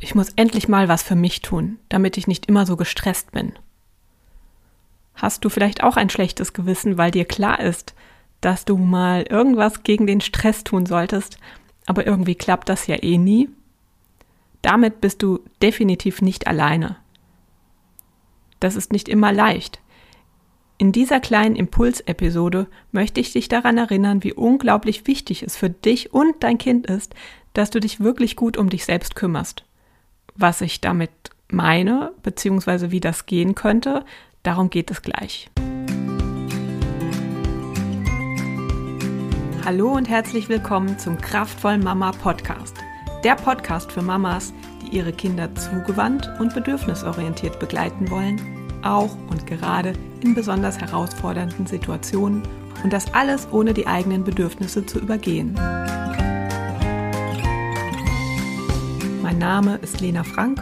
ich muss endlich mal was für mich tun, damit ich nicht immer so gestresst bin. Hast du vielleicht auch ein schlechtes Gewissen, weil dir klar ist, dass du mal irgendwas gegen den Stress tun solltest, aber irgendwie klappt das ja eh nie? Damit bist du definitiv nicht alleine. Das ist nicht immer leicht. In dieser kleinen Impulsepisode möchte ich dich daran erinnern, wie unglaublich wichtig es für dich und dein Kind ist, dass du dich wirklich gut um dich selbst kümmerst. Was ich damit meine, beziehungsweise wie das gehen könnte, darum geht es gleich. Hallo und herzlich willkommen zum Kraftvoll Mama Podcast. Der Podcast für Mamas, die ihre Kinder zugewandt und bedürfnisorientiert begleiten wollen, auch und gerade in besonders herausfordernden Situationen und das alles ohne die eigenen Bedürfnisse zu übergehen. Mein Name ist Lena Frank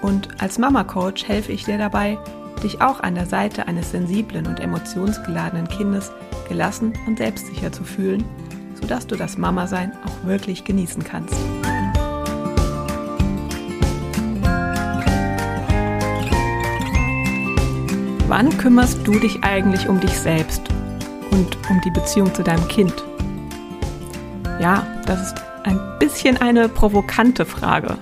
und als Mama Coach helfe ich dir dabei, dich auch an der Seite eines sensiblen und emotionsgeladenen Kindes gelassen und selbstsicher zu fühlen, sodass du das Mama-Sein auch wirklich genießen kannst. Wann kümmerst du dich eigentlich um dich selbst und um die Beziehung zu deinem Kind? Ja, das ist ein bisschen eine provokante Frage.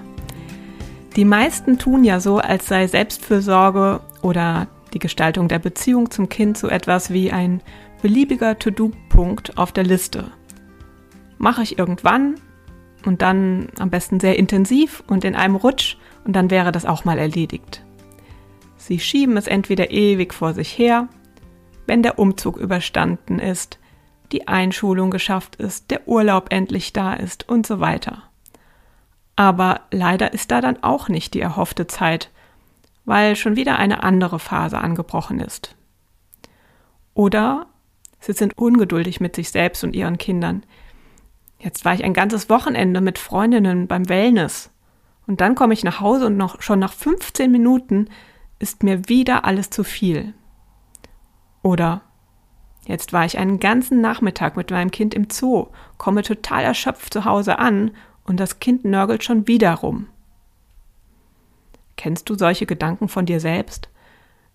Die meisten tun ja so, als sei Selbstfürsorge oder die Gestaltung der Beziehung zum Kind so etwas wie ein beliebiger To-Do-Punkt auf der Liste. Mache ich irgendwann und dann am besten sehr intensiv und in einem Rutsch und dann wäre das auch mal erledigt. Sie schieben es entweder ewig vor sich her, wenn der Umzug überstanden ist, die Einschulung geschafft ist, der Urlaub endlich da ist und so weiter. Aber leider ist da dann auch nicht die erhoffte Zeit, weil schon wieder eine andere Phase angebrochen ist. Oder sie sind ungeduldig mit sich selbst und ihren Kindern. Jetzt war ich ein ganzes Wochenende mit Freundinnen beim Wellness. Und dann komme ich nach Hause und noch, schon nach 15 Minuten ist mir wieder alles zu viel. Oder jetzt war ich einen ganzen Nachmittag mit meinem Kind im Zoo, komme total erschöpft zu Hause an und das Kind nörgelt schon wieder rum. Kennst du solche Gedanken von dir selbst?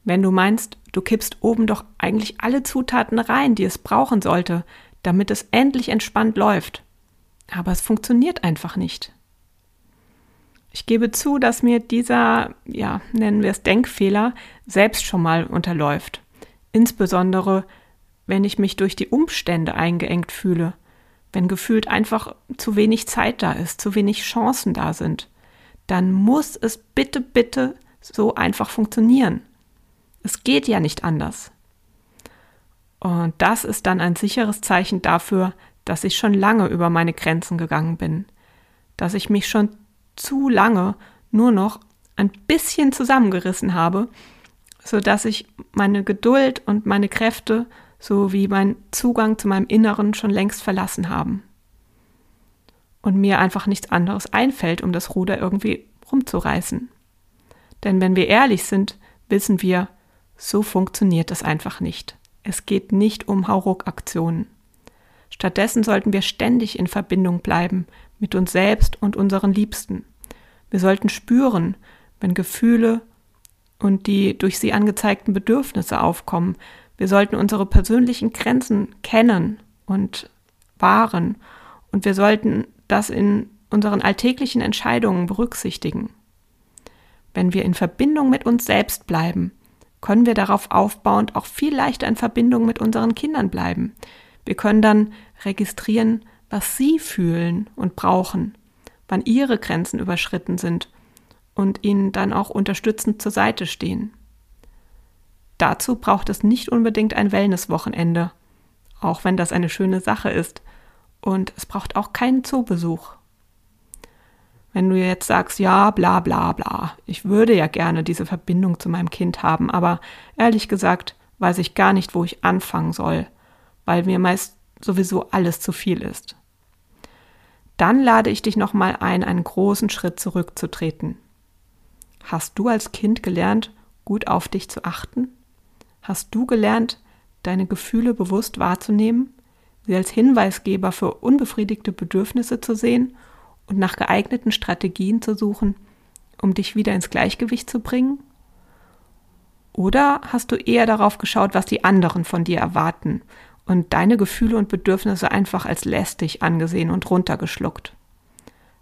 Wenn du meinst, du kippst oben doch eigentlich alle Zutaten rein, die es brauchen sollte, damit es endlich entspannt läuft. Aber es funktioniert einfach nicht. Ich gebe zu, dass mir dieser, ja, nennen wir es Denkfehler, selbst schon mal unterläuft. Insbesondere, wenn ich mich durch die Umstände eingeengt fühle, wenn gefühlt einfach zu wenig Zeit da ist, zu wenig Chancen da sind, dann muss es bitte, bitte so einfach funktionieren. Es geht ja nicht anders. Und das ist dann ein sicheres Zeichen dafür, dass ich schon lange über meine Grenzen gegangen bin, dass ich mich schon zu lange nur noch ein bisschen zusammengerissen habe, so dass ich meine Geduld und meine Kräfte sowie mein Zugang zu meinem Inneren schon längst verlassen haben. Und mir einfach nichts anderes einfällt, um das Ruder irgendwie rumzureißen. Denn wenn wir ehrlich sind, wissen wir, so funktioniert es einfach nicht. Es geht nicht um Hauruck-Aktionen. Stattdessen sollten wir ständig in Verbindung bleiben mit uns selbst und unseren Liebsten. Wir sollten spüren, wenn Gefühle und die durch sie angezeigten Bedürfnisse aufkommen. Wir sollten unsere persönlichen Grenzen kennen und wahren und wir sollten das in unseren alltäglichen Entscheidungen berücksichtigen. Wenn wir in Verbindung mit uns selbst bleiben, können wir darauf aufbauend auch viel leichter in Verbindung mit unseren Kindern bleiben. Wir können dann registrieren, was sie fühlen und brauchen, wann ihre Grenzen überschritten sind und ihnen dann auch unterstützend zur Seite stehen. Dazu braucht es nicht unbedingt ein Wellnesswochenende, auch wenn das eine schöne Sache ist, und es braucht auch keinen Zoobesuch. Wenn du jetzt sagst, ja, bla bla bla, ich würde ja gerne diese Verbindung zu meinem Kind haben, aber ehrlich gesagt weiß ich gar nicht, wo ich anfangen soll, weil mir meist sowieso alles zu viel ist. Dann lade ich dich nochmal ein, einen großen Schritt zurückzutreten. Hast du als Kind gelernt, gut auf dich zu achten? Hast du gelernt, deine Gefühle bewusst wahrzunehmen, sie als Hinweisgeber für unbefriedigte Bedürfnisse zu sehen und nach geeigneten Strategien zu suchen, um dich wieder ins Gleichgewicht zu bringen? Oder hast du eher darauf geschaut, was die anderen von dir erwarten und deine Gefühle und Bedürfnisse einfach als lästig angesehen und runtergeschluckt?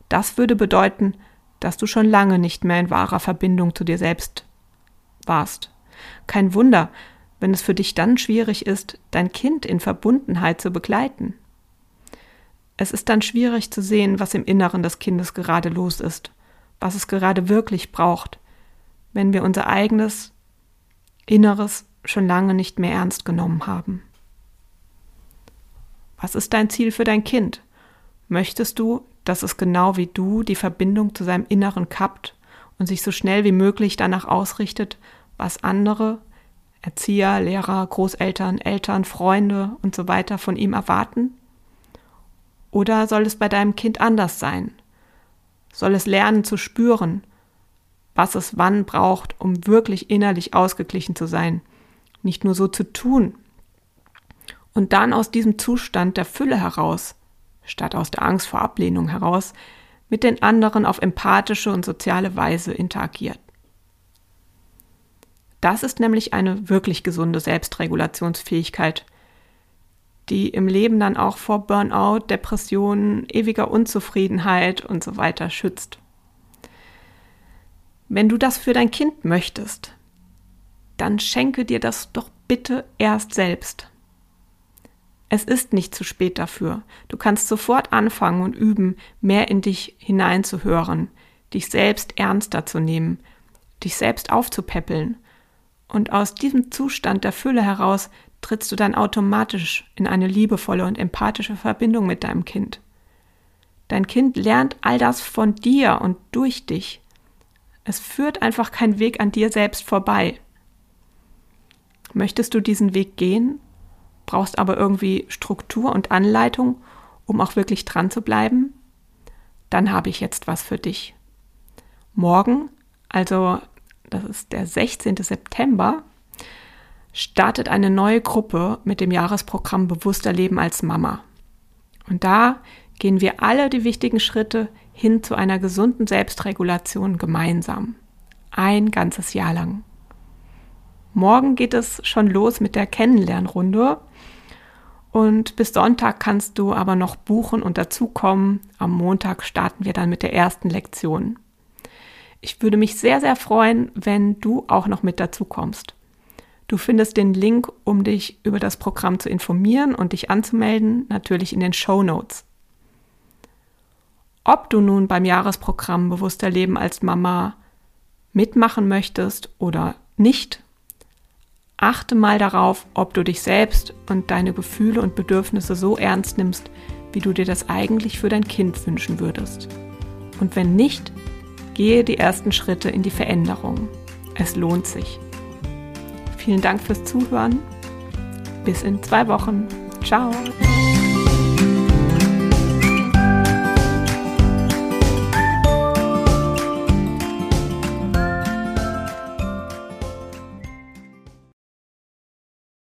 Das würde bedeuten, dass du schon lange nicht mehr in wahrer Verbindung zu dir selbst warst. Kein Wunder, wenn es für dich dann schwierig ist, dein Kind in Verbundenheit zu begleiten. Es ist dann schwierig zu sehen, was im Inneren des Kindes gerade los ist, was es gerade wirklich braucht, wenn wir unser eigenes Inneres schon lange nicht mehr ernst genommen haben. Was ist dein Ziel für dein Kind? Möchtest du, dass es genau wie du die Verbindung zu seinem Inneren kappt und sich so schnell wie möglich danach ausrichtet, was andere, Erzieher, Lehrer, Großeltern, Eltern, Freunde und so weiter von ihm erwarten? Oder soll es bei deinem Kind anders sein? Soll es lernen zu spüren, was es wann braucht, um wirklich innerlich ausgeglichen zu sein, nicht nur so zu tun. Und dann aus diesem Zustand der Fülle heraus, statt aus der Angst vor Ablehnung heraus, mit den anderen auf empathische und soziale Weise interagiert. Das ist nämlich eine wirklich gesunde Selbstregulationsfähigkeit, die im Leben dann auch vor Burnout, Depressionen, ewiger Unzufriedenheit und so weiter schützt. Wenn du das für dein Kind möchtest, dann schenke dir das doch bitte erst selbst. Es ist nicht zu spät dafür. Du kannst sofort anfangen und üben, mehr in dich hineinzuhören, dich selbst ernster zu nehmen, dich selbst aufzupäppeln. Und aus diesem Zustand der Fülle heraus trittst du dann automatisch in eine liebevolle und empathische Verbindung mit deinem Kind. Dein Kind lernt all das von dir und durch dich. Es führt einfach kein Weg an dir selbst vorbei. Möchtest du diesen Weg gehen, brauchst aber irgendwie Struktur und Anleitung, um auch wirklich dran zu bleiben? Dann habe ich jetzt was für dich. Morgen, also das ist der 16. September, startet eine neue Gruppe mit dem Jahresprogramm Bewusster Leben als Mama. Und da gehen wir alle die wichtigen Schritte hin zu einer gesunden Selbstregulation gemeinsam. Ein ganzes Jahr lang. Morgen geht es schon los mit der Kennenlernrunde. Und bis Sonntag kannst du aber noch buchen und dazukommen. Am Montag starten wir dann mit der ersten Lektion. Ich würde mich sehr, sehr freuen, wenn du auch noch mit dazu kommst. Du findest den Link, um dich über das Programm zu informieren und dich anzumelden, natürlich in den Show Notes. Ob du nun beim Jahresprogramm Bewusster Leben als Mama mitmachen möchtest oder nicht, achte mal darauf, ob du dich selbst und deine Gefühle und Bedürfnisse so ernst nimmst, wie du dir das eigentlich für dein Kind wünschen würdest. Und wenn nicht, gehe die ersten Schritte in die Veränderung. Es lohnt sich. Vielen Dank fürs Zuhören. Bis in zwei Wochen. Ciao.